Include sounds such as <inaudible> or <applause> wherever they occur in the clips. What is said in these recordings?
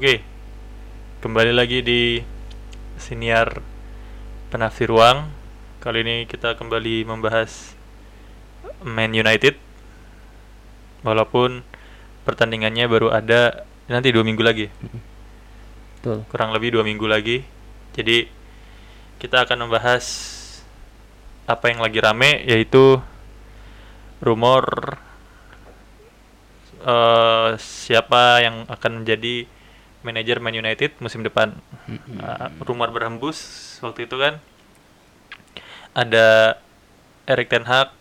Oke, kembali lagi di siniar penafsir ruang. Kali ini kita kembali membahas Man United. Walaupun pertandingannya baru ada nanti dua minggu lagi, Betul. kurang lebih dua minggu lagi. Jadi kita akan membahas apa yang lagi rame, yaitu rumor eh, siapa yang akan menjadi manajer Man United musim depan. Uh, rumor berhembus waktu itu kan ada Erik Ten Hag,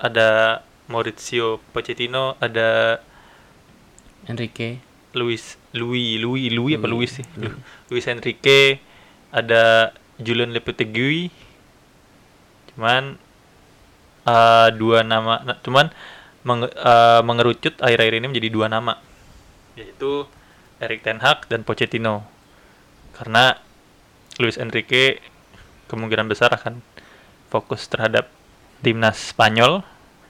ada Maurizio Pochettino, ada Enrique. Luis Louis Louis Louis apa Luis Louis, sih? Louis. Luis Enrique, ada Julian Lopetegui. Cuman uh, dua nama nah, cuman menge- uh, mengerucut akhir-akhir ini menjadi dua nama yaitu Erik Ten Hag dan Pochettino. Karena Luis Enrique kemungkinan besar akan fokus terhadap timnas Spanyol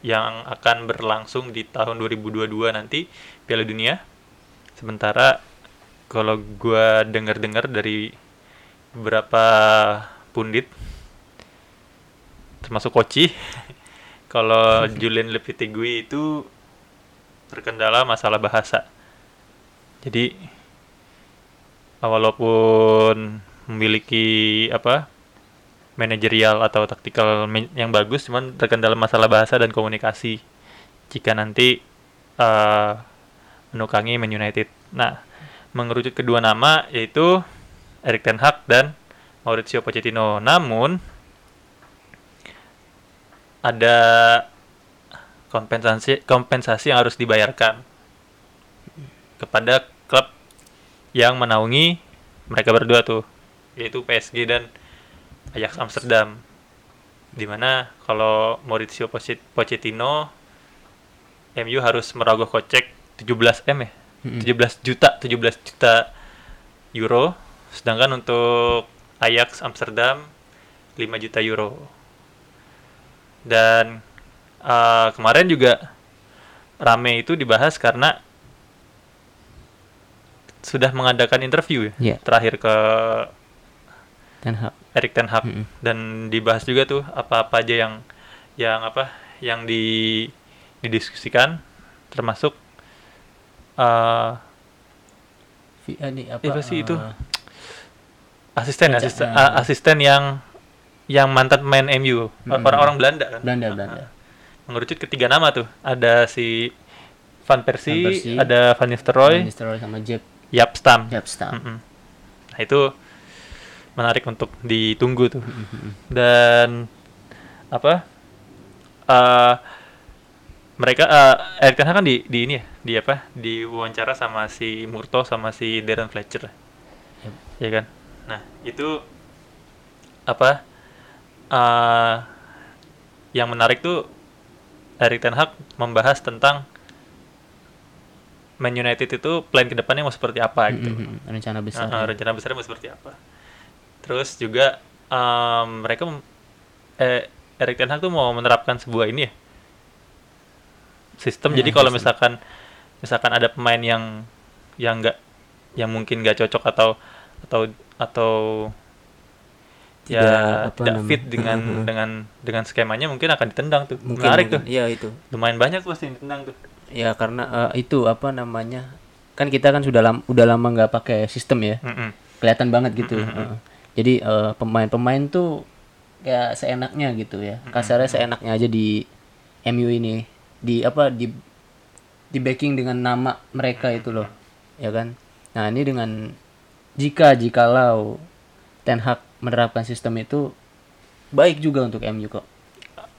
yang akan berlangsung di tahun 2022 nanti Piala Dunia. Sementara kalau gua dengar-dengar dari beberapa pundit termasuk Koci <laughs> kalau <laughs> Julian Lopetegui itu terkendala masalah bahasa. Jadi walaupun memiliki apa manajerial atau taktikal yang bagus cuman terkendala masalah bahasa dan komunikasi jika nanti eh, menukangi Man United. Nah, mengerucut kedua nama yaitu Erik Ten Hag dan Mauricio Pochettino. Namun ada kompensasi kompensasi yang harus dibayarkan kepada yang menaungi mereka berdua tuh yaitu PSG dan Ajax Amsterdam. Di mana kalau Mauricio Pochet- Pochettino MU harus merogoh kocek 17 M ya? Mm-mm. 17 juta 17 juta euro. Sedangkan untuk Ajax Amsterdam 5 juta euro. Dan eh, kemarin juga rame itu dibahas karena sudah mengadakan interview ya Iya. terakhir ke Ten Hag. Erik Ten Hag Mm-mm. dan dibahas juga tuh apa-apa aja yang yang apa yang di didiskusikan termasuk eh eh, ini apa, Apa sih itu? eh, asisten Baca- asisten a- asisten yang yang mantan main MU orang-orang Belanda kan Belanda, Ah, Belanda. ah. mengerucut ketiga nama tuh ada si Van Persie, Van Persie, ada Van Nistelrooy, Van Nistelrooy sama Jeb Yap Stam. Jeb Stam. Mm-mm. Nah itu menarik untuk ditunggu tuh. Dan apa? eh mereka eh Erik Ten Hag kan di, di ini ya, di apa? Di wawancara sama si Murto sama si Darren Fletcher. Yep. Ya kan? Nah, itu apa? eh yang menarik tuh Erik Ten Hag membahas tentang Man United itu plan ke depannya mau seperti apa gitu. Mm-mm. Rencana besar. Ya. rencana besarnya mau seperti apa. Terus juga em, mereka eh, Erik Ten Hag tuh mau menerapkan sebuah ini ya sistem. Ya, Jadi kalau misalkan misalkan ada pemain yang yang enggak yang mungkin nggak cocok atau atau atau ya Tidak, apa tidak namanya, fit dengan dengan dengan skemanya mungkin akan ditendang tuh. Mungkin, Menarik mungkin. tuh. Iya itu. Lumayan banyak tuh pasti ditendang tuh. Ya karena eh, itu apa namanya? Kan kita kan sudah lama udah lama nggak pakai sistem ya. Mm-mm. Kelihatan banget gitu. Mm-mm. Heeh. Jadi eh, pemain-pemain tuh ya seenaknya gitu ya. Kasarnya seenaknya aja di MU ini. Di apa di di backing dengan nama mereka itu loh. Ya kan? Nah, ini dengan jika jikalau Ten Hag menerapkan sistem itu baik juga untuk MU kok.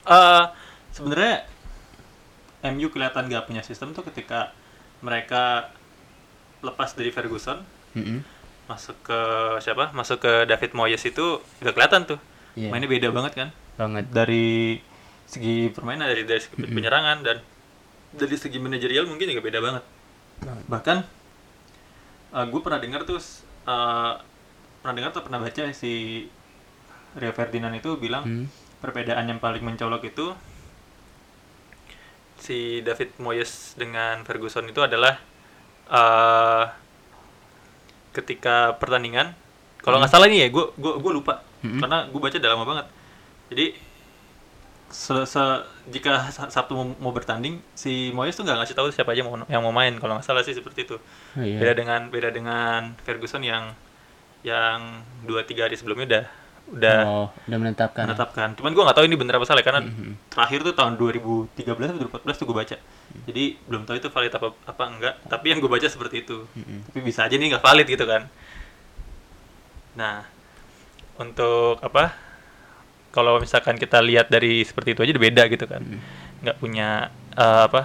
Eh, sebenarnya MU kelihatan gak punya sistem tuh ketika mereka lepas dari Ferguson Mm-mm. masuk ke siapa masuk ke David Moyes itu udah kelihatan tuh Iya. mainnya beda banget kan Banget. dari segi permainan dari dari segi penyerangan dan dari segi manajerial mungkin juga beda banget bahkan gue pernah dengar tuh eh, pernah dengar atau pernah baca si Rio Ferdinand itu bilang Hmm. perbedaan yang paling mencolok itu si David Moyes dengan Ferguson itu adalah eh ketika pertandingan kalau nggak salah nih ya gue gue gue lupa. Karena gue baca udah lama banget. Jadi se- se- jika Sa- Sabtu mau, mau bertanding si Moyes tuh nggak ngasih tahu siapa aja mau, yang mau main. Kalau nggak salah sih seperti itu. Oh, iya. beda dengan beda dengan Ferguson yang yang dua tiga hari sebelumnya udah udah oh udah menetapkan menetapkan. Cuman gue nggak tahu ini bener apa salah karena terakhir tuh tahun 2013 atau 2014 tuh gue baca. Jadi belum tahu itu valid apa apa enggak. Tapi yang gue baca seperti itu. Tapi bisa aja nih nggak valid gitu kan. Nah, untuk apa? Kalau misalkan kita lihat dari seperti itu aja udah beda gitu kan. Nggak punya eh, apa?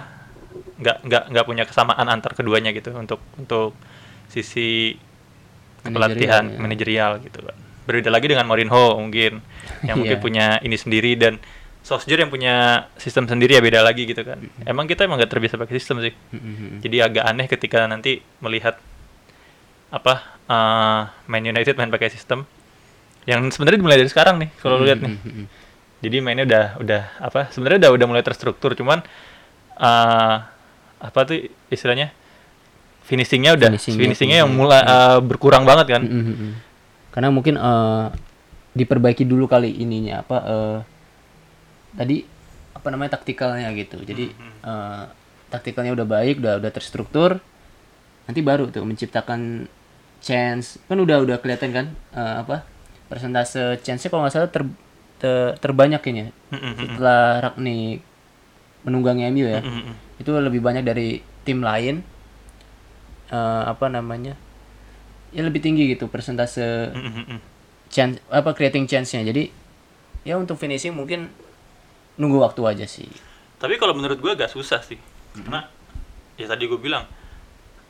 Nggak nggak nggak punya kesamaan antar keduanya gitu untuk untuk sisi pelatihan Manajerial, ya. manajerial gitu kan. Berbeda lagi dengan Mourinho mungkin yang mungkin Iya. punya ini sendiri dan Solskjaer yang punya sistem sendiri ya beda lagi gitu kan. Emang kita emang gak terbiasa pakai sistem sih. Mm-mm. Jadi agak aneh ketika nanti melihat apa eh, Man United main pakai sistem yang sebenarnya dimulai dari sekarang nih kalau lu lihat nih. Jadi mainnya udah udah apa sebenarnya udah udah mulai terstruktur cuman eh apa tuh istilahnya finishingnya udah Finishingnya, finishingnya yang mulai eh, berkurang banget kan. Mm-mm. Karena mungkin eh, diperbaiki dulu kali ininya apa eh, tadi apa namanya taktikalnya gitu. Jadi eh, taktikalnya udah baik, udah udah terstruktur. Nanti baru tuh menciptakan chance. Kan udah udah kelihatan kan eh, apa? Persentase chance-nya kalau nggak salah ter, ter- terbanyak kayaknya. Mm-mm. Setelah Ragnik menunggangi MU ya. Itu lebih banyak dari tim lain. Eh, apa namanya? Ya lebih tinggi gitu persentase chance apa creating chance-nya. Jadi ya untuk finishing mungkin nunggu waktu aja sih. Tapi kalau menurut gue agak susah sih, karena ya tadi gue bilang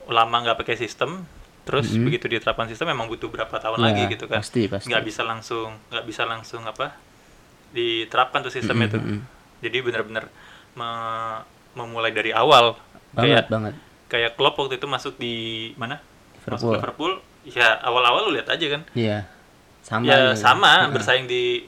lama nggak pakai sistem, terus begitu diterapkan sistem memang butuh berapa tahun Ya, lagi gitu kan? pasti, pasti. Nggak bisa langsung nggak bisa langsung apa diterapkan tuh sistemnya tuh. Jadi benar-benar me- memulai dari awal. Banget kayak banget. kayak Klopp waktu itu masuk di mana? Masuk Liverpool. Ya awal-awal lu lihat aja kan. Iya. Sama ya gitu. sama Heeh. bersaing di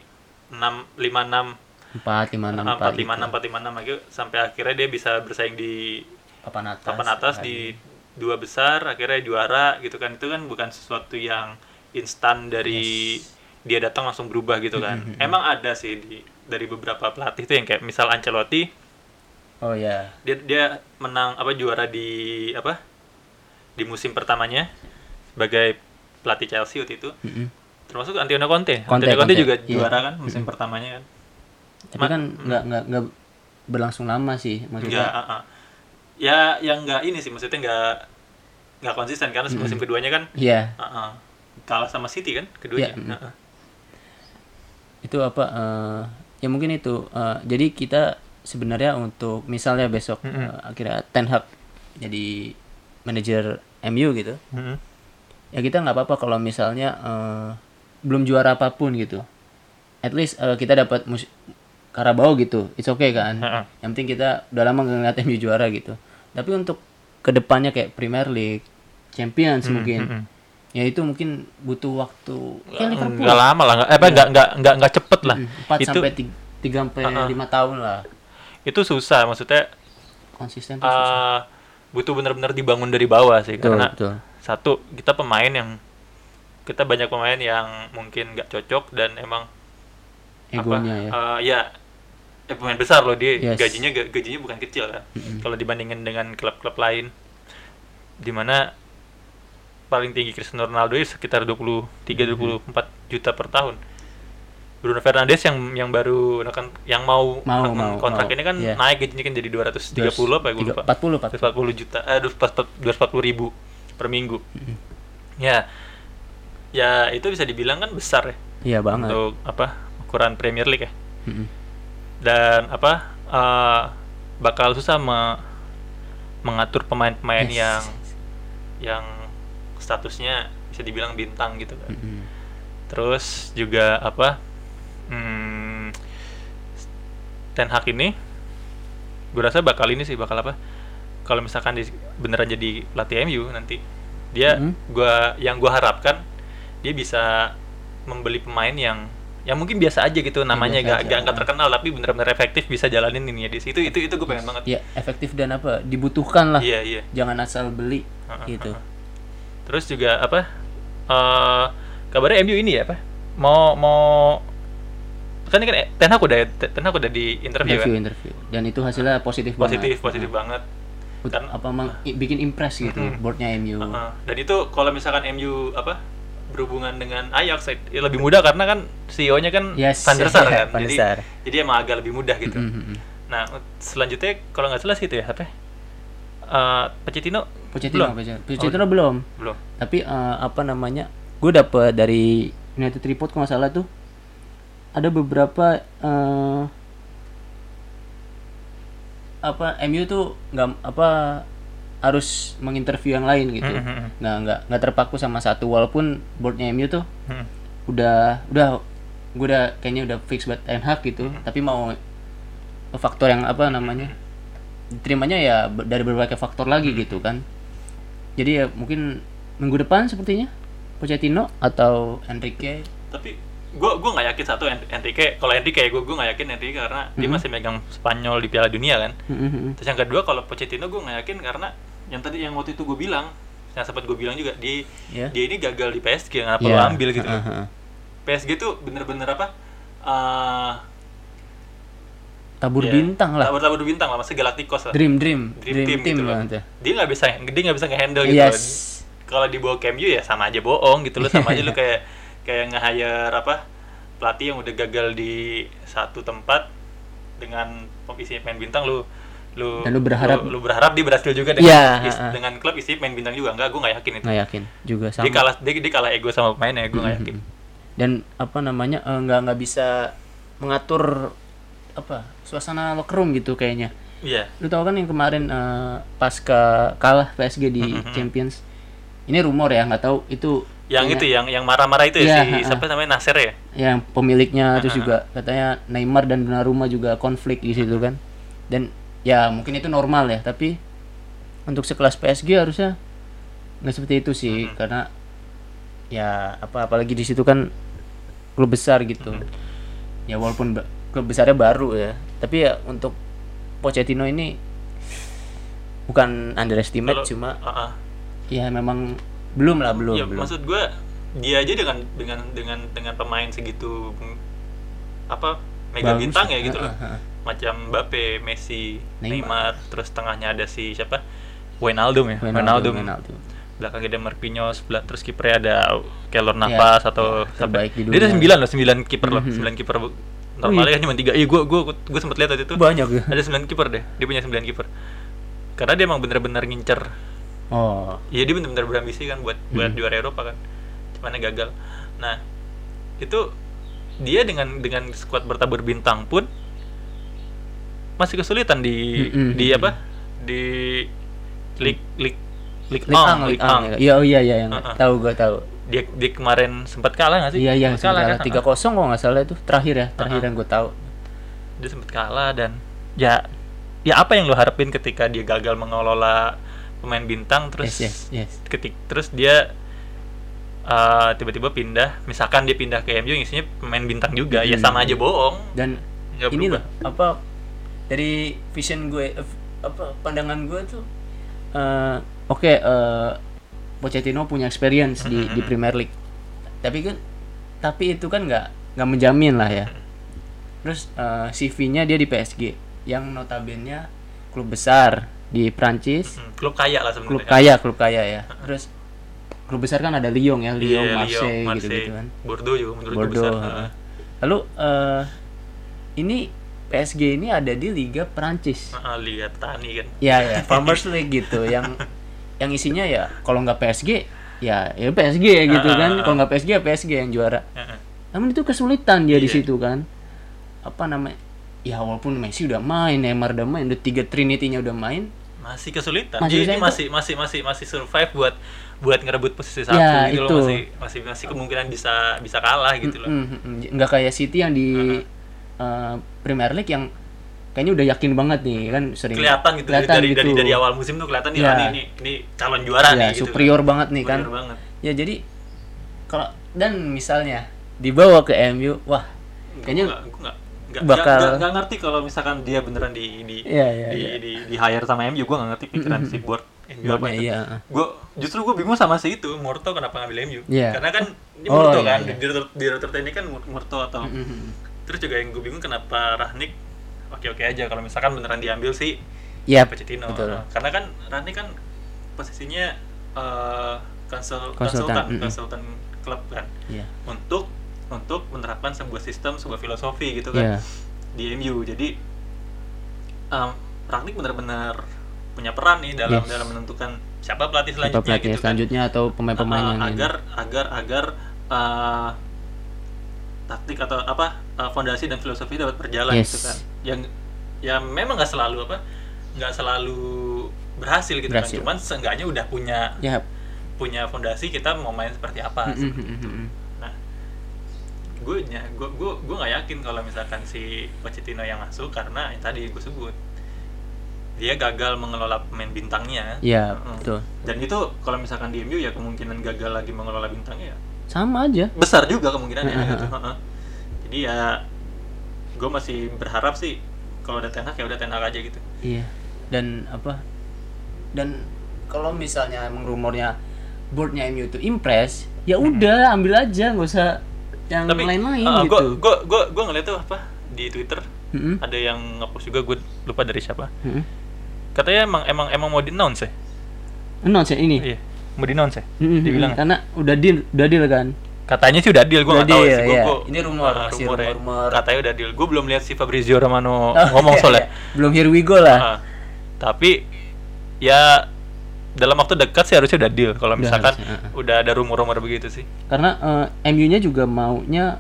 6 5 6 empat lima enam empat lima enam empat lima enam sampai akhirnya dia bisa bersaing di papan atas papan atas di dua besar akhirnya juara gitu kan. Itu kan bukan sesuatu yang instan dari dia datang langsung berubah gitu kan. Emang ada sih di dari beberapa pelatih tuh yang kayak misal Ancelotti. Oh ya dia dia menang apa juara di apa di musim pertamanya sebagai pelatih Chelsea waktu itu Mm-mm. termasuk Antonio Conte, Conte, Antonio Conte, Conte, juga iya. juara kan musim pertamanya kan tapi Ma- kan nggak nggak nggak berlangsung lama sih maksudnya ah, ah. ya yang enggak ini sih maksudnya enggak enggak konsisten karena musim keduanya kan iya ah, ah, kalah sama City kan keduanya. Iya, mm. Ah, itu apa eh, ya mungkin itu eh, jadi kita sebenarnya untuk misalnya besok Mm-mm. eh, akhirnya Ten Hag jadi manajer MU gitu Mm-mm. Ya kita nggak apa-apa kalau misalnya eh, belum juara apa pun gitu at least eh, kita dapat mus- Karabau gitu it's okay kan Heeh. yang penting kita udah lama nggak ngeliat MU juara gitu tapi untuk ke depannya kayak Premier League Champions mungkin mm-mm. ya itu mungkin butuh waktu kayak Liverpool Enggak lama lah, eh, apa enggak enggak enggak enggak cepet lah. Empat itu sampai tiga, sampai lima tahun lah itu susah maksudnya konsisten tuh susah. butuh benar-benar dibangun dari bawah sih betul, karena betul. Satu kita pemain yang kita banyak pemain yang mungkin nggak cocok dan emang egonya ya. eh, ya eh, pemain besar loh dia Yes. gajinya ga- gajinya bukan kecil kan. Kalau dibandingin dengan klub-klub lain di mana paling tinggi Cristiano Ronaldo itu sekitar 23 24 juta per tahun. Bruno Fernandes yang yang baru kan yang mau, Mau, mau, kontrak mau. ini kan Iya. naik gajinya kan jadi 230 apa ya gue lupa. 40 40 240 juta eh 240 ribu per minggu ya ya itu bisa dibilang kan besar ya iya banget untuk apa ukuran Premier League ya Mm-mm. dan apa eh, bakal susah me- mengatur pemain-pemain Yes. yang yang statusnya bisa dibilang bintang gitu kan. Mm-mm. Terus juga apa? Hmm, Ten Hag ini gue rasa bakal ini sih bakal apa? Kalau misalkan di, beneran jadi pelatih MU nanti dia Mhm. gua yang gua harapkan dia bisa membeli pemain yang yang mungkin biasa aja gitu namanya gak, aja. gak, gak terkenal tapi bener-bener efektif bisa jalanin ini ya di situ itu itu gue pengen banget ya efektif dan apa dibutuhkan lah iya iya jangan asal beli Heeh, gitu heeh. terus juga apa eh kabarnya MU ini ya apa? Mau mau kan ini kan Ten Hag udah Ten Hag udah di interview, interview kan? interview dan itu hasilnya positif, Positif, banget positif banget. Ut- Kan- apa emang bikin impress gitu boardnya MU Heeh. Dan itu kalau misalkan MU apa berhubungan dengan Ajax ya lebih mudah karena kan CEO-nya kan Yes, Van der Sar <laughs> kan. Van jadi Sar. jadi emang agak lebih mudah gitu. Mm, mm, mm. Nah, selanjutnya kalau nggak salah sih itu ya apa? Eh Pochettino Pochettino belum? Pochettino, Pochettino belum belum. tapi eh, apa namanya gue dapet dari United Report kalau nggak salah tuh ada beberapa eh, apa MU tuh nggak apa harus menginterview yang lain gitu. Mm, mm, mm. nggak nggak nggak terpaku sama satu walaupun boardnya MU tuh Hmm. udah udah gue udah kayaknya udah fix buat Ten Hag gitu. Tapi mau faktor yang apa namanya diterimanya ya dari berbagai faktor lagi gitu kan. Jadi ya mungkin minggu depan sepertinya Pochettino atau Enrique. Tapi gua gua nggak yakin satu En- Enrique kalau Enrique ya gua gua nggak yakin Enrique karena dia masih megang Spanyol di Piala Dunia kan. Mhm. Terus yang kedua kalau Pochettino gua nggak yakin karena yang tadi yang waktu itu gue bilang yang sempat gue bilang juga dia Iya. dia ini gagal di PSG kenapa Iya. lo ambil gitu loh. Heeh. PSG tuh bener-bener apa eh tabur ya, bintang lah tabur-tabur bintang lah maksudnya Galacticos lah dream dream Dream dream, team team, gitu loh. ya. dia nggak bisa dia nggak bisa ngehandle gitu yes loh. kalau dibawa MU ya sama aja bohong gitu loh sama aja lu kayak <laughs> kayak nge-hire apa pelatih yang udah gagal di satu tempat dengan isi main bintang lu lu Dan lu berharap- lu, lu berharap dia berhasil juga dengan Iya, is- ha-ha. dengan klub isi main bintang juga. Enggak gue nggak yakin itu. Nggak yakin juga sama. dia kalah dia, dia kalah ego sama pemainnya gue nggak yakin. dan apa namanya eh, nggak nggak bisa mengatur apa suasana locker room gitu kayaknya. Iya. Lu tau kan yang kemarin eh, pasca kalah PSG di Mhm. Champions? Ini rumor ya nggak tahu. Itu yang kayaknya itu yang yang marah-marah itu ya Iya, si siapa namanya Nasir ya? Yang pemiliknya terus juga. Katanya Neymar dan Donnarumma juga konflik di situ kan. Dan ya mungkin itu normal ya tapi untuk sekelas PSG harusnya nggak seperti itu sih karena ya apa apalagi di situ kan klub besar gitu. Ya walaupun klub besarnya baru ya tapi ya untuk Pochettino ini bukan underestimate Kalau- cuma ha-ha. ya memang belum lah belum ya belum. maksud gue dia aja dengan dengan dengan dengan pemain segitu mm, apa mega Bagus. bintang ya gitu loh. Macam Mbappe, Messi, Neymar. Neymar, terus tengahnya ada si siapa? Wijnaldum ya? Wijnaldum, Wijnaldum, Wijnaldum. belakangnya ada Marquinhos sebelah terus kipernya ada Keylor Navas atau ya, sampai dia ada sembilan loh sembilan kiper loh Mhm. sembilan kiper bu- normalnya kan cuma tiga. Iya gue gue gue sempet lihat waktu itu. Banyak ya. Ada sembilan kiper deh dia punya sembilan kiper. Karena dia emang bener-bener ngincer oh Iya dia benar-benar berambisi kan buat buat Hmm. juara Eropa kan. Cuman gagal. Nah, itu dia dengan dengan skuad bertabur bintang pun masih kesulitan di Mm-mm. di apa? Di League League Lik Ang, Lik Ang. Iya, oh iya iya yang Uh-uh. tahu gua tahu. Dia dia kemarin sempat kalah nggak sih? Iya iya Sempat kalah kan? tiga kosong kok nggak salah itu terakhir ya terakhir Uh-uh. yang gue tahu. Dia sempat kalah dan ya ya apa yang lo harapin ketika dia gagal mengelola pemain bintang terus Yes yes yes. ketik terus dia uh, tiba-tiba pindah misalkan dia pindah ke MU isinya pemain bintang juga ya Hmm. sama aja bohong Dan Nggak ini loh apa dari vision gue eh, apa pandangan gue tuh eh, oke eh, Pochettino punya experience di di Premier League. Tapi kan tapi itu kan nggak nggak menjamin lah ya. Terus eh, CV-nya dia di PSG yang notabene klub besar di Prancis. Hmm, klub kaya lah sebenarnya klub kaya klub kaya ya. Terus klub besar kan ada Lyon ya Lyon Iya, Marseille, Lyon, gitu gitu kan. Bordeaux juga menurut Bordeaux besar. heeh. lalu eh, ini PSG ini ada di Liga Perancis Heeh, lihat tani kan. Ya ya <laughs> Farmers League gitu yang <laughs> yang isinya ya kalau nggak PSG ya ya PSG gitu kan. kalau nggak PSG ya PSG yang juara. Heeh. namun itu kesulitan dia di Iya. situ kan. Apa namanya ya walaupun Messi udah main Neymar udah main udah tiga Trinity-nya udah main. Masih kesulitan. Masih dia ini masih masih masih masih survive buat buat ngerebut posisi satu Ya, gitu itu. loh masih masih masih kemungkinan bisa bisa kalah gitu loh. Mm, mm, mm. nggak kayak City yang di uh, Premier League yang kayaknya udah yakin banget nih kan sering kelihatan gitu kelihatan dari, dari gitu. dari awal musim tuh kelihatan nih Ya. ah, ini, ini ini calon juara ya nih gitu superior banget nih kan. Superior banget. Ya jadi kalau dan misalnya dibawa ke MU wah kayaknya Gua nggak- gua nggak- nggak- bakal- nggak- nggak ngerti kalau misalkan dia beneran di di Iya, iya, di, iya. di, di hire sama MU gue nggak ngerti pikiran si board MU apa Babnya, itu. iya. Gue justru gue bingung sama si itu Murto kenapa ngambil MU. Iya. Karena kan ini Oh, Murto iya, kan iya. di direktur direktur teknik kan Murto atau Mm-mm. terus juga yang gue bingung kenapa Rahnik oke oke aja kalau misalkan beneran diambil sih Iya, Pochettino. betul. Nah, Karena kan Rahnik kan posisinya eh, konsul- Konsultan, konsultan konsultan klub kan Iya. untuk untuk menerapkan sebuah sistem sebuah filosofi gitu kan Iya. di MU jadi um, Rangnick benar-benar punya peran nih dalam Yes. dalam menentukan siapa pelatih Siapa selanjutnya pelatih gitu kan selanjutnya atau pemain-pemain Uh, yang ini. agar agar agar uh, taktik atau apa uh, fondasi dan filosofi dapat berjalan Yes. gitu kan yang ya memang nggak selalu apa nggak selalu berhasil gitu Berhasil. kan cuman seenggaknya udah punya Ya. punya fondasi kita mau main seperti apa Mm-mm, mm-mm. Nah, gue gue gue gue nggak yakin kalau misalkan si Pochettino yang masuk karena yang tadi gue sebut dia gagal mengelola pemain bintangnya. Iya, Mm. betul. Dan itu kalau misalkan di MU ya kemungkinan gagal lagi mengelola bintangnya ya Sama aja. besar juga kemungkinannya <laughs> Heeh. gitu. Jadi ya gue masih berharap sih kalau udah Ten Hag ya udah Ten Hag aja gitu. Iya. Dan apa? Dan kalau misalnya emang rumornya boardnya MU itu impress, ya udah ambil aja, nggak usah yang lain-lain uh, gitu. gue gue gue ngeliat tuh apa di Twitter Mm-mm. ada yang ngepost juga gue lupa dari siapa. Mm-mm. Katanya emang emang emang mau di announce ya. Announce ya ini. Iya, mau di announce ya. Mm-mm, Dibilang. karena udah deal, udah deal kan. Katanya sih udah deal, gue Udah nggak tahu deal, sih. Gua, iya. gua- Ini rumor, masih rumor ya. rumor-rumor. Katanya udah deal. Gue belum lihat si Fabrizio Romano Oh, ngomong iya, soalnya. iya. Belum here we go lah. Ah, tapi ya dalam waktu dekat sih harusnya udah deal. Kalau Udah misalkan harusnya, ah. udah ada rumor-rumor begitu sih. Karena eh, MU-nya juga maunya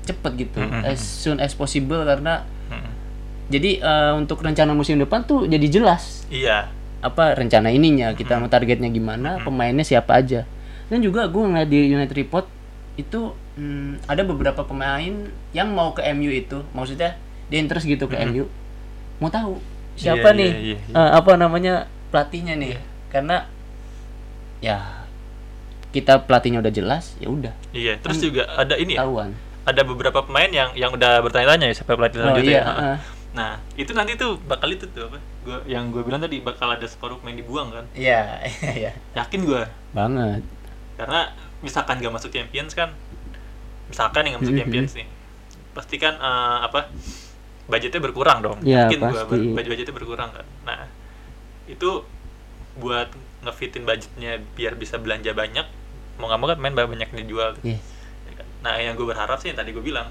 cepet gitu, Mm-mm. as soon as possible karena Mm. jadi eh, untuk rencana musim depan tuh jadi jelas Iya. apa rencana ininya kita mau targetnya gimana pemainnya siapa aja dan juga gue ngeliat di United Report itu hmm, ada beberapa pemain yang mau ke MU itu maksudnya dia interest gitu ke MU mau tahu siapa Iya, nih iya, iya, iya. eh, apa namanya pelatihnya nih karena ya kita pelatihnya udah jelas ya udah Iya. Terus Kan juga ada ini ya. tahuan Ada beberapa pemain yang yang udah bertanya-tanya ya siapa pelatih oh selanjutnya. iya ya. Nah, itu nanti tuh bakal itu tuh apa? Gua yang gue bilang tadi bakal ada separuh pemain dibuang kan. iya <laughs> iya Yakin gue. banget karena misalkan gak masuk Champions kan misalkan yang gak masuk Mhm. Champions nih pasti kan eh, apa budgetnya berkurang dong Ya, gua pasti. budgetnya berkurang kan nah itu buat ngefitin budgetnya biar bisa belanja banyak mau nggak mau kan main banyak yang dijual Iya. Ya kan? nah yang gue berharap sih yang tadi gue bilang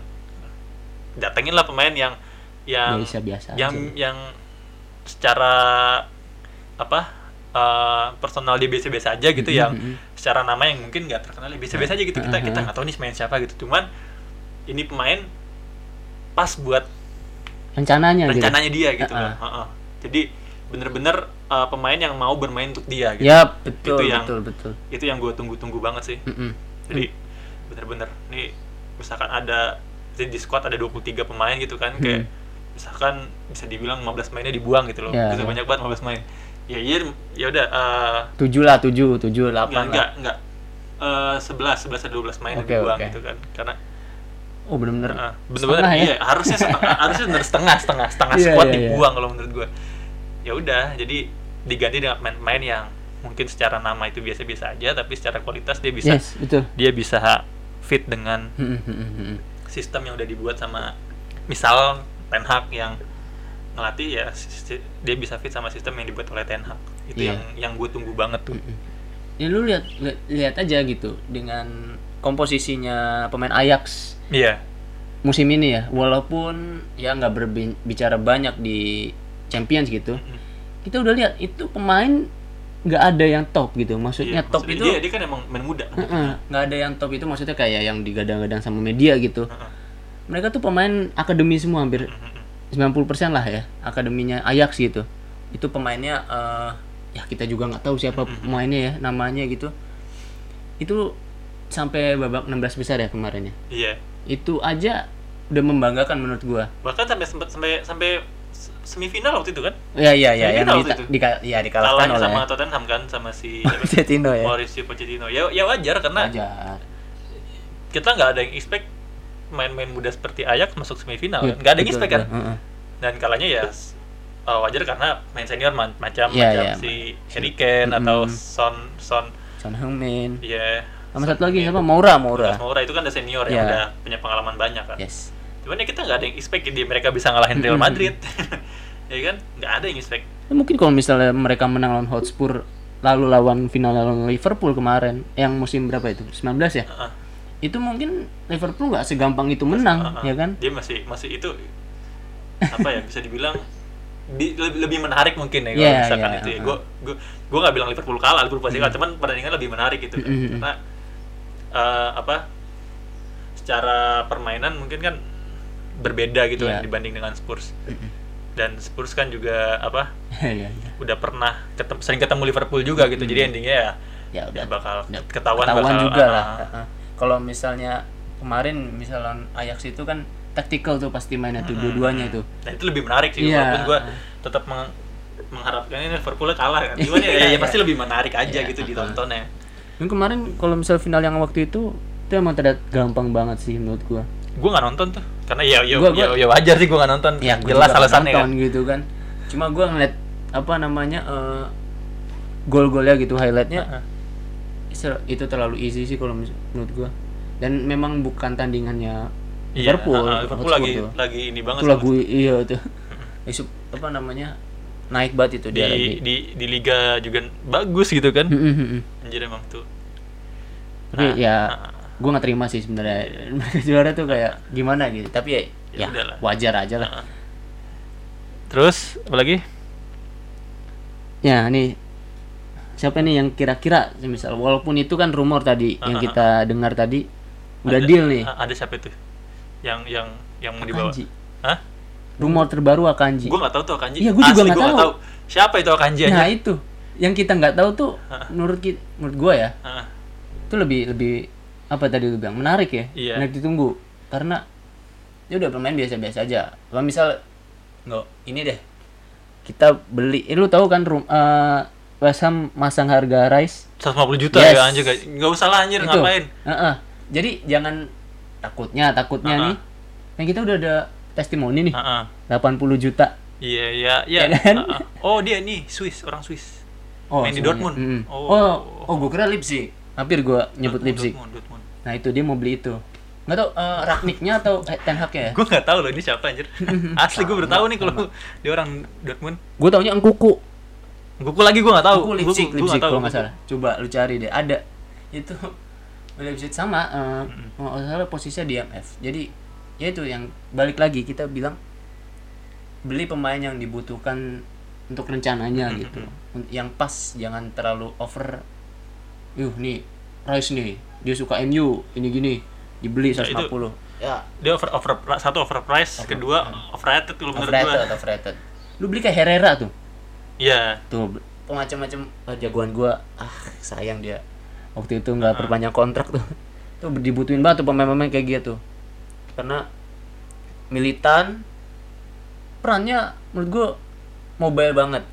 datengin lah pemain yang yang biasa-biasa yang aja. yang secara apa eh, personal dia biasa-biasa aja gitu yang Mhm. secara nama yang mungkin nggak terkenal ya biasa-biasa aja gitu kita Uh-huh. kita nggak tahu nih main siapa gitu cuman ini pemain pas buat rencananya, gitu. rencananya dia gitu Uh-uh. loh Heeh. jadi bener-bener eh, pemain yang mau bermain untuk dia gitu ya betul Itu yang- betul betul itu yang gue tunggu-tunggu banget sih Mm-mm. jadi bener-bener nih misalkan ada di di squad ada 23 pemain gitu kan kayak misalkan bisa dibilang 15 mainnya dibuang gitu loh Ya, bisa ya. banyak banget 15 main ya iya ya udah eh, tujuh lah tujuh tujuh enggak delapan enggak lah enggak Eh, 11 11 atau 12 main Oke, dibuang oke. gitu kan karena oh bener-bener eh, bener-bener setengah ya? iya harusnya setengah harusnya bener setengah setengah setengah <laughs> Iya, squad iya, iya. dibuang kalau menurut gue ya udah jadi diganti dengan pemain-pemain yang mungkin secara nama itu biasa-biasa aja tapi secara kualitas dia bisa yes betul. dia bisa fit dengan Mm-mm, mm-mm, mm-mm. sistem yang udah dibuat sama misal Ten Hag yang ngelatih ya dia bisa fit sama sistem yang dibuat oleh Ten Hag. Itu Iya. yang yang gue tunggu banget tuh. Ya lu lihat li- lihat aja gitu dengan komposisinya pemain Ajax iya. musim ini ya walaupun ya nggak berbicara banyak di Champions gitu kita udah lihat itu pemain nggak ada yang top gitu maksudnya Iya, top maksudnya itu dia, dia kan emang main muda? Heeh, nggak ada yang top itu maksudnya kayak yang digadang-gadang sama media gitu. Mereka tuh pemain akademi semua hampir 90% lah ya akademinya Ajax gitu. Itu pemainnya eh, ya kita juga nggak tahu siapa pemainnya ya namanya gitu. Itu sampai babak 16 besar ya kemarin ya? Iya. Itu aja udah membanggakan menurut gua. Bahkan sampai sempat sampai sampai semifinal waktu itu kan ya ya ya yang di, itu. dika- ya dikalahkan kalahnya oleh sama Tottenham kan sama si? <laughs> Pochettino ya Mauricio Pochettino ya ya wajar karena aja kita nggak ada yang expect main-main muda seperti Ajax masuk semifinal Iya, nggak ada yang expect kan. Heeh. dan kalahnya ya uh, wajar karena main senior ma- macam Iya, macam iya. si Harry Kane atau Mm-mm. Son Son Son Heung-min ya sama satu lagi siapa Moura Moura Moura itu kan udah senior Iya. yang udah punya pengalaman banyak kan yes cuman ya kita nggak ada yang expect di mereka bisa ngalahin Real. Madrid. <laughs> Ya kan? Nggak ada yang expect. Ya, mungkin kalau misalnya mereka menang lawan Hotspur lalu lawan final lawan Liverpool kemarin yang musim berapa itu? 19 ya? Heeh. itu mungkin Liverpool nggak segampang itu menang Heeh. ya kan? Dia masih masih itu <laughs> apa ya bisa dibilang di- lebih, lebih menarik mungkin ya kalau Iya, misalkan iya, itu ya. gue gue gue nggak bilang Liverpool kalah Liverpool pasti kalah cuman pertandingan lebih menarik gitu kan. Mm-mm. karena eh, apa secara permainan mungkin kan berbeda gitu Iya. kan dibanding dengan Spurs dan Spurs kan juga apa <laughs> Iya, iya. udah pernah ketemu, sering ketemu Liverpool juga gitu jadi endingnya ya ya udah ya bakal udah ketahuan, ketahuan bakal juga ah, lah ah. Heeh. kalau misalnya kemarin misalnya Ajax itu kan taktikal tuh pasti mainnya tuh dua-duanya itu Nah itu lebih menarik sih, Iya. walaupun gue tetap meng- mengharapkan ini Liverpool kalah kan. Gimana ya, ya, Iya. <laughs> pasti lebih menarik aja Iya. gitu ditontonnya. Dan kemarin kalau misal final yang waktu itu itu emang terlihat gampang banget sih menurut gua. Gue nggak nonton tuh, karena ya ya, Gua- ya, gua- ya wajar sih gue nggak nonton. Ya gua Jelas alasannya kan. gitu kan. Cuma gua ngeliat apa namanya eh, gol-golnya gitu highlightnya Heeh. se- itu terlalu easy sih kalau menurut gua. Dan memang bukan tandingannya Iya, Liverpool. ah, Liverpool lagi tuh. lagi ini banget Itu lagu iya tuh. Isu apa namanya? Naik banget itu di, dia lagi. di di liga juga bagus gitu kan. Anjir emang tuh. Tapi Nah, ya. Gue nggak terima sih sebenarnya <laughs> mereka juara tuh kayak gimana gitu. Tapi ya, Ya ya wajar aja lah. Terus apa lagi? Ya ini siapa nih yang kira-kira misal walaupun itu kan rumor tadi yang Ah, ah, kita dengar tadi udah Ada- deal nih. a- Ada siapa itu? Yang yang yang mau dibawa? Hah? Rumor terbaru Akanji. Gue nggak tahu tuh Akanji. Iya, gua juga nggak nggak tahu. Siapa itu Akanji aja? Nah itu yang kita nggak tahu tuh Ah. menurut kita, menurut gua ya Heeh. itu lebih lebih apa tadi lu bilang menarik ya Iya. menarik ditunggu karena dia udah bermain biasa-biasa aja kalau misal nggak ini deh kita beli eh, lu tahu kan rum eh, West Ham masang harga Rice 150 juta Yes. ya anjir gak, nggak usah lah anjir itu ngapain Heeh. jadi jangan takutnya takutnya Ah, ah. nih yang kita udah ada testimoni nih Heeh. 80 juta iya iya iya Ya kan? Oh dia nih Swiss orang Swiss Main di. Dortmund? Mm. Oh. oh oh, gua kira Leipzig hampir gua nyebut Dortmund, Leipzig Dortmund, Dortmund. Nah itu dia mau beli itu nggak tahu eh, Ragniknya atau eh, Ten Hag ya gue nggak tahu loh ini siapa anjir <laughs> asli gue baru tahu nih kalau <laughs> dia orang Dortmund gue taunya Engkuku Kuku lagi gue nggak tahu Kuku Gua- Leipzig, gua Leipzig kalau nggak Kuku. salah. Coba lu cari deh, ada. Itu <laughs> Leipzig sama kalau nggak salah posisinya di MF. Jadi ya itu yang balik lagi kita bilang beli pemain yang dibutuhkan untuk rencananya gitu. Yang pas jangan terlalu over. Yuh nih Rice nih, dia suka MU, ini gini. Dibeli Ya, itu- 150. Ya, dia over over satu overprice kedua overrated kalau menurut gue overrated, overrated. Lu beli kayak Herrera tuh. iya. Tuh macam-macam oh, jagoan gua. Ah sayang dia. waktu itu nggak perpanjang kontrak tuh. <laughs> Tuh dibutuhin banget tuh pemain-pemain kayak gitu karena militan perannya menurut gua mobile banget.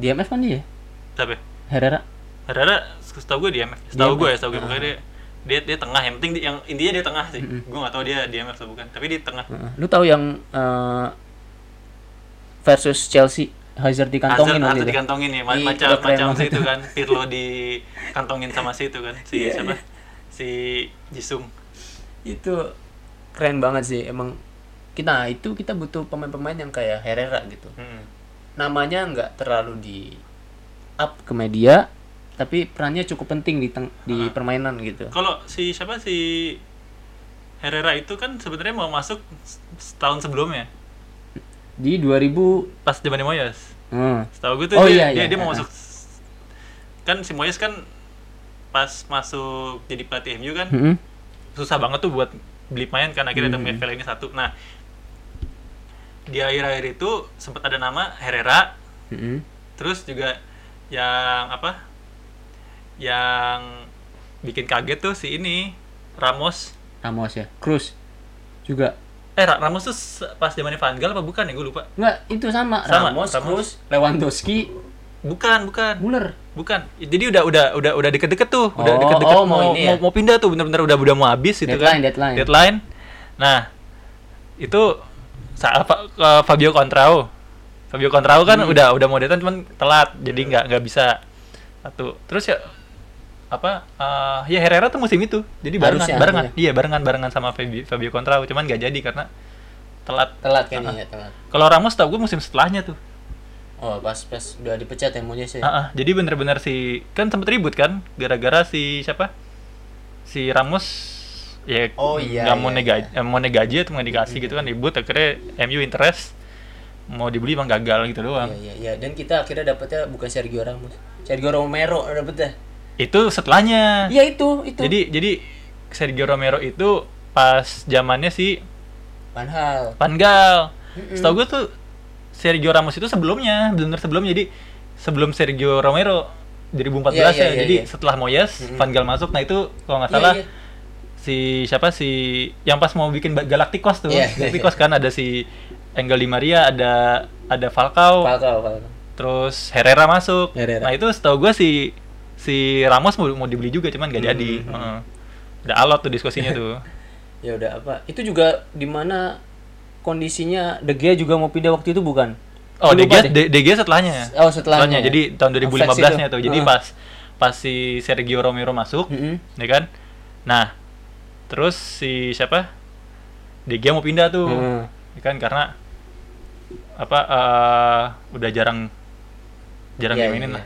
Di MF kan dia? Tapi Herrera. Herrera setahu gue di MF setahu gue ya setahu gue. Pokoknya dia dia dia tengah yang penting di- yang intinya dia tengah sih. Gue nggak tahu dia di MF atau bukan tapi dia tengah. Heeh. lu tahu yang eh, versus Chelsea Hazard dikantongin Hazard, Hazard dikantongin ya Ih, macam macam si itu kan Pirlo dikantongin sama si itu kan si Iya, siapa? iya. si Jisung. Itu keren banget sih emang kita itu kita butuh pemain-pemain yang kayak Herrera gitu. Hmm. namanya nggak terlalu di up ke media tapi perannya cukup penting di teng- di permainan gitu kalau si siapa si Herrera itu kan sebenarnya mau masuk setahun sebelumnya di 2000 pas zaman Moyes hmm. setahu gue tuh Oh, dia, iya, dia, iya. dia mau Ah. masuk kan si Moyes kan pas masuk jadi pelatih MU kan Mm-mm. susah banget tuh buat beli pemain kan akhirnya Hmm. hmm. ini satu nah di akhir-akhir itu sempat ada nama Herrera Mm-mm. terus juga yang apa yang bikin kaget tuh si ini Ramos. Ramos ya? Cruz juga. Eh Ra- Ramos tuh pas zamannya Van Gaal apa bukan ya? Gue lupa. Nggak itu sama, Sama, Ramos, Ramos. Cruz Lewandowski. Bukan bukan. Muller. Bukan. Jadi udah udah udah udah deket-deket tuh. Udah Oh, deket-deket oh, mau, mau ini ya? mau pindah tuh. Bener-bener udah udah mau habis gitu Deadline, kan. deadline. deadline. Nah itu sa- Fa- eh, Fabio Contrao. Fabio Contrao kan Hmm. udah udah mau datang cuman telat. Jadi nggak nggak bisa. Satu. Terus ya apa eh, ya Herrera tuh musim itu. Jadi barengan Harusnya, barengan. iya. iya barengan barengan sama Fabio, Fabio Contrao. Cuman nggak jadi karena telat. Telat kan Ah, ya telat. Kalau Ramos tau gue musim setelahnya tuh. Oh pas pas udah dipecat ya Moyes ya? Ah, jadi bener-bener si kan sempet ribut kan gara-gara si siapa? Si Ramos ya Oh, iya, nggak mau iya, nega iya. eh, mau nggak gaji atau nggak dikasih gitu kan ribut. Akhirnya MU interest mau dibeli emang gagal gitu doang. Iya iya iya. Dan kita akhirnya dapetnya bukan Sergio Ramos. Sergio Romero dapetnya itu setelahnya iya itu itu jadi jadi Sergio Romero itu pas zamannya si Van Hal Van Gaal Mm-mm. setahu gue tuh Sergio Ramos itu sebelumnya benar sebelumnya jadi sebelum Sergio Romero 2014 Iya, iya, ya iya, jadi iya. setelah Moyes Mm-mm. Van Gaal masuk nah itu kalau nggak Iya, salah iya. si siapa si yang pas mau bikin Galacticos tuh Iya. Galacticos kan ada si Engel Di Maria ada ada Falcao Falcao Falcao terus Herrera masuk Herrera. nah itu setahu gue si si Ramos mau mau dibeli juga cuman nggak jadi Hmm. Heeh. udah alot tuh diskusinya <laughs> tuh ya udah apa itu juga di mana kondisinya De Gea juga mau pindah waktu itu bukan oh De Gea. De, De Gea setelahnya Oh, setelahnya. jadi tahun Flex 2015 nya tuh jadi Heeh. pas pas si Sergio Romero masuk Mm-mm. ya kan nah terus si siapa De Gea mau pindah tuh Heeh. ya kan karena apa eh, udah jarang jarang Iya, dimainin iya, lah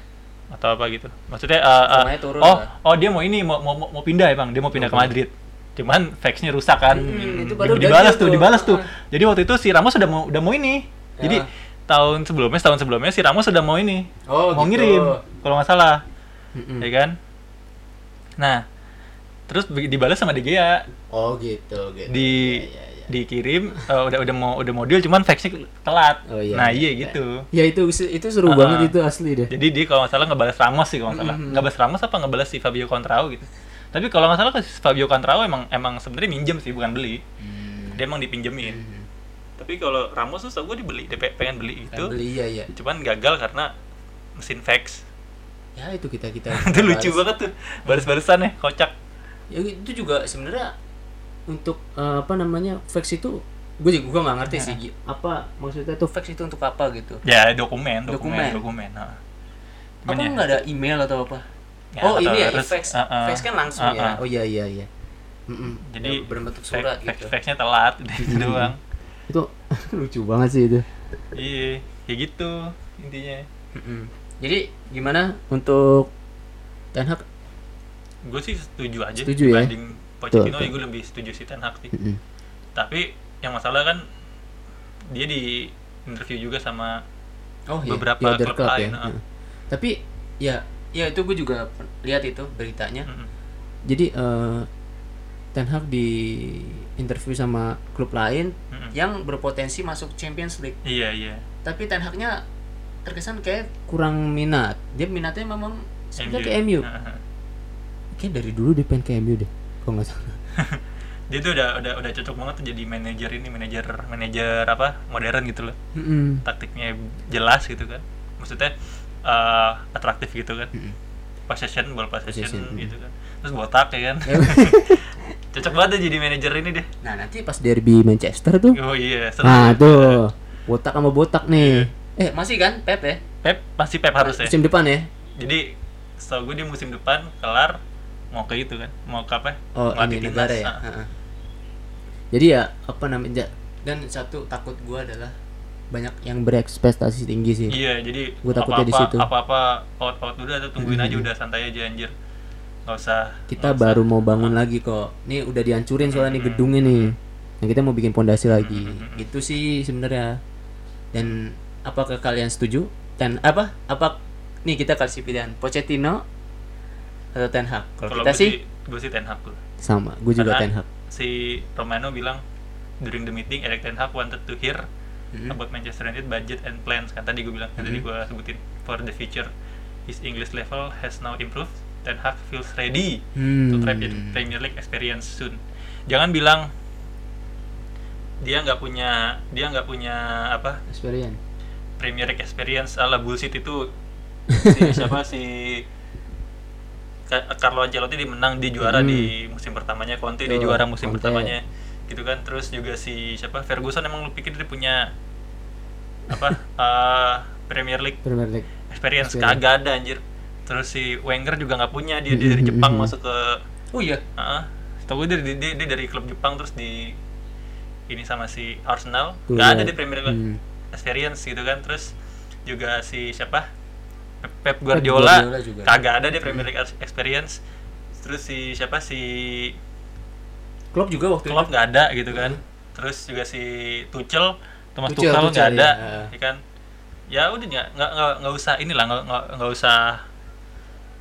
atau apa gitu maksudnya Formanya turun oh lah. oh dia mau ini mau mau mau pindah ya bang dia mau pindah ke Madrid cuman faxnya rusak kan Hmm, itu Di- baru dibalas udah tuh tuh. dibalas tuh Ah. jadi waktu itu si Ramos udah mau udah mau ini jadi Ya. tahun sebelumnya setahun sebelumnya si Ramos udah mau ini Oh, mau gitu. ngirim kalau nggak salah Mm-mm. ya kan nah terus dibalas sama De Gea oh gitu gitu di Iya, iya, iya. Dikirim eh, udah udah mau udah mau deal cuman faxnya telat. Oh, iya, nah iya, iya, iya. gitu. Ya itu itu seru Ah. banget itu asli deh. Jadi dia kalau nggak salah ngebalas Ramos sih kalau nggak salah. Mhm. ngebalas Ramos apa ngebalas si Fabio Contrao gitu. Tapi kalau nggak salah si Fabio Contrao emang emang sebenarnya minjem sih bukan beli. Hmm. dia emang dipinjemin. Hmm. tapi kalau Ramos tuh gue dibeli dia pe- pengen beli gitu. beli iya iya. Cuman gagal karena mesin fax. Ya itu kita kita <laughs> itu lucu banget tuh. Balas-balasan ya kocak. Ya itu juga sebenarnya untuk eh, apa namanya fax itu gue juga gua nggak ngerti sih Gi. apa maksudnya tuh fax itu untuk apa gitu ya dokumen Dokumen. dokumen dokumen apa Cuman ya, nggak ada email atau apa Ya, oh atau ini ya harus- fax uh, uh. fax kan langsung Uh, ya uh. oh iya iya iya Mm-mm. jadi Ya, berbentuk surat fax, gitu faxnya telat <laughs> gitu doang <laughs> itu <laughs> lucu banget sih itu iya kayak gitu intinya Mm-mm. jadi gimana untuk Ten Hag gue sih setuju aja Setuju ya? Pochettino ya gue lebih setuju si Ten Hag sih Mm-mm. tapi yang masalah kan dia di interview juga sama oh iya Beberapa other klub club lain, ya uh. Mm. tapi ya ya itu gue juga lihat itu beritanya Mm-mm. jadi eh, Ten Hag di interview sama klub lain Mm-mm. yang berpotensi masuk Champions League iya iya tapi Ten Hagnya terkesan kayak kurang minat dia minatnya memang sebenarnya ke MU Heeh. kayak dari dulu dia pengen ke MU deh kalau nggak salah <laughs> dia tuh udah udah udah cocok banget tuh jadi manajer ini manajer manajer apa modern gitu loh. Mm-mm. taktiknya jelas gitu kan. Maksudnya eh, atraktif gitu kan. Mm-mm. possession ball possession, Possession, mm. gitu kan. Terus botak ya kan. <laughs> Cocok banget deh jadi manajer ini deh. Nah nanti pas derby Manchester tuh? Oh iya seru. nah tuh. Botak sama botak nih. Eh masih kan Pep ya? Pep pasti Pep harus ya musim depan ya? Jadi setahu gue dia musim depan kelar mau ke itu kan? Mau ke apa? Oh ini negara ya? Nah, Heeh. jadi ya apa namanya dan satu takut gua adalah banyak yang berekspektasi tinggi sih. Iya jadi Gua takutnya di situ. apa-apa out out dulu atau tungguin aja Mhm. udah santai aja anjir. Nggak usah kita nggak baru usah. mau bangun lagi kok. Nih udah dihancurin soalnya nih gedungnya nih nah kita mau bikin pondasi lagi. Mhm. itu sih sebenarnya. Dan apakah kalian setuju? Dan apa? Apa? Nih kita kasih pilihan. Pochettino atau Ten Hag? Kalau kita gue sih gue sih Ten Hag tuh sama gue juga Karena Ten Hag. si Romano bilang during the meeting Erik Ten Hag wanted to hear Mhm. about Manchester United budget and plans. Kan tadi gue bilang kan tadi Mhm. gue sebutin for the future his English level has now improved. Ten Hag feels ready Hmm. to try Premier- Premier League experience soon. Jangan bilang dia nggak punya dia nggak punya apa? Experience. Premier League experience ala bullshit itu. <laughs> Si siapa? Si Carlo Ancelotti dia menang di juara Hmm. di musim pertamanya Conte di Tuh, juara musim Conte. pertamanya gitu kan terus juga si siapa Ferguson emang lu pikir dia punya apa <laughs> eh, Premier League Premier League. experience, Experience. kagak ada anjir terus si Wenger juga nggak punya dia, dia dari Jepang masuk ke Oh iya. Heeh. Setahu gue dia, dia, dia dari klub Jepang terus di ini sama si Arsenal nggak ada ya. di Premier League Hmm. experience gitu kan terus juga si siapa Pep, Pep Guardiola, Guardiola juga. kagak ada di Premier League experience terus si siapa si Klopp juga waktu Klopp nggak ada gitu kan terus juga si Tuchel Thomas Tuchel, Tuchel nggak ada ya. ya kan ya udah nggak nggak nggak usah inilah nggak nggak usah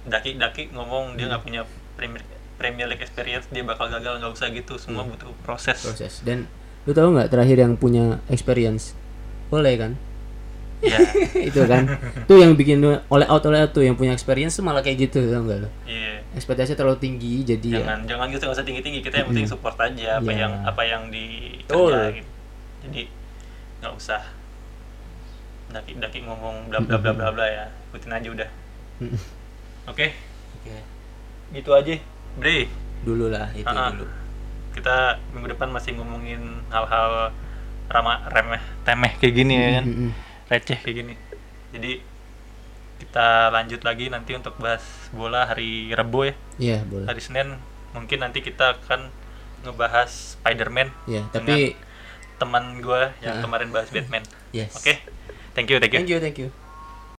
daki-daki ngomong dia nggak Hmm. punya Premier Premier League experience dia bakal gagal nggak usah gitu semua butuh proses, Hmm. proses. Dan lu tahu nggak terakhir yang punya experience? Oleh kan? Ya <laughs> itu kan. tuh yang bikin oleh out oleh out tuh yang punya experience tuh malah kayak gitu tau nggak lu? iya Ekspektasinya terlalu tinggi jadi ya. jangan jangan gitu nggak usah tinggi tinggi kita yang penting support aja apa Iya. yang apa yang Betul. dikerjain jadi nggak usah daki-daki ngomong bla bla bla bla bla ya ikutin aja udah Mm. oke Oke. gitu aja Bre Dulu lah itu Ah, ah. dulu. kita minggu depan masih ngomongin hal-hal ramah remeh temeh kayak gini ya kan Mm-mm. Receh kayak gini jadi kita lanjut lagi nanti untuk bahas bola hari Rabu ya Iya, boleh. hari Senin mungkin nanti kita akan ngebahas Spider-Man Ya, tapi teman gue yang Ah. kemarin bahas Batman yes. oke thank you thank you Thank you, thank you.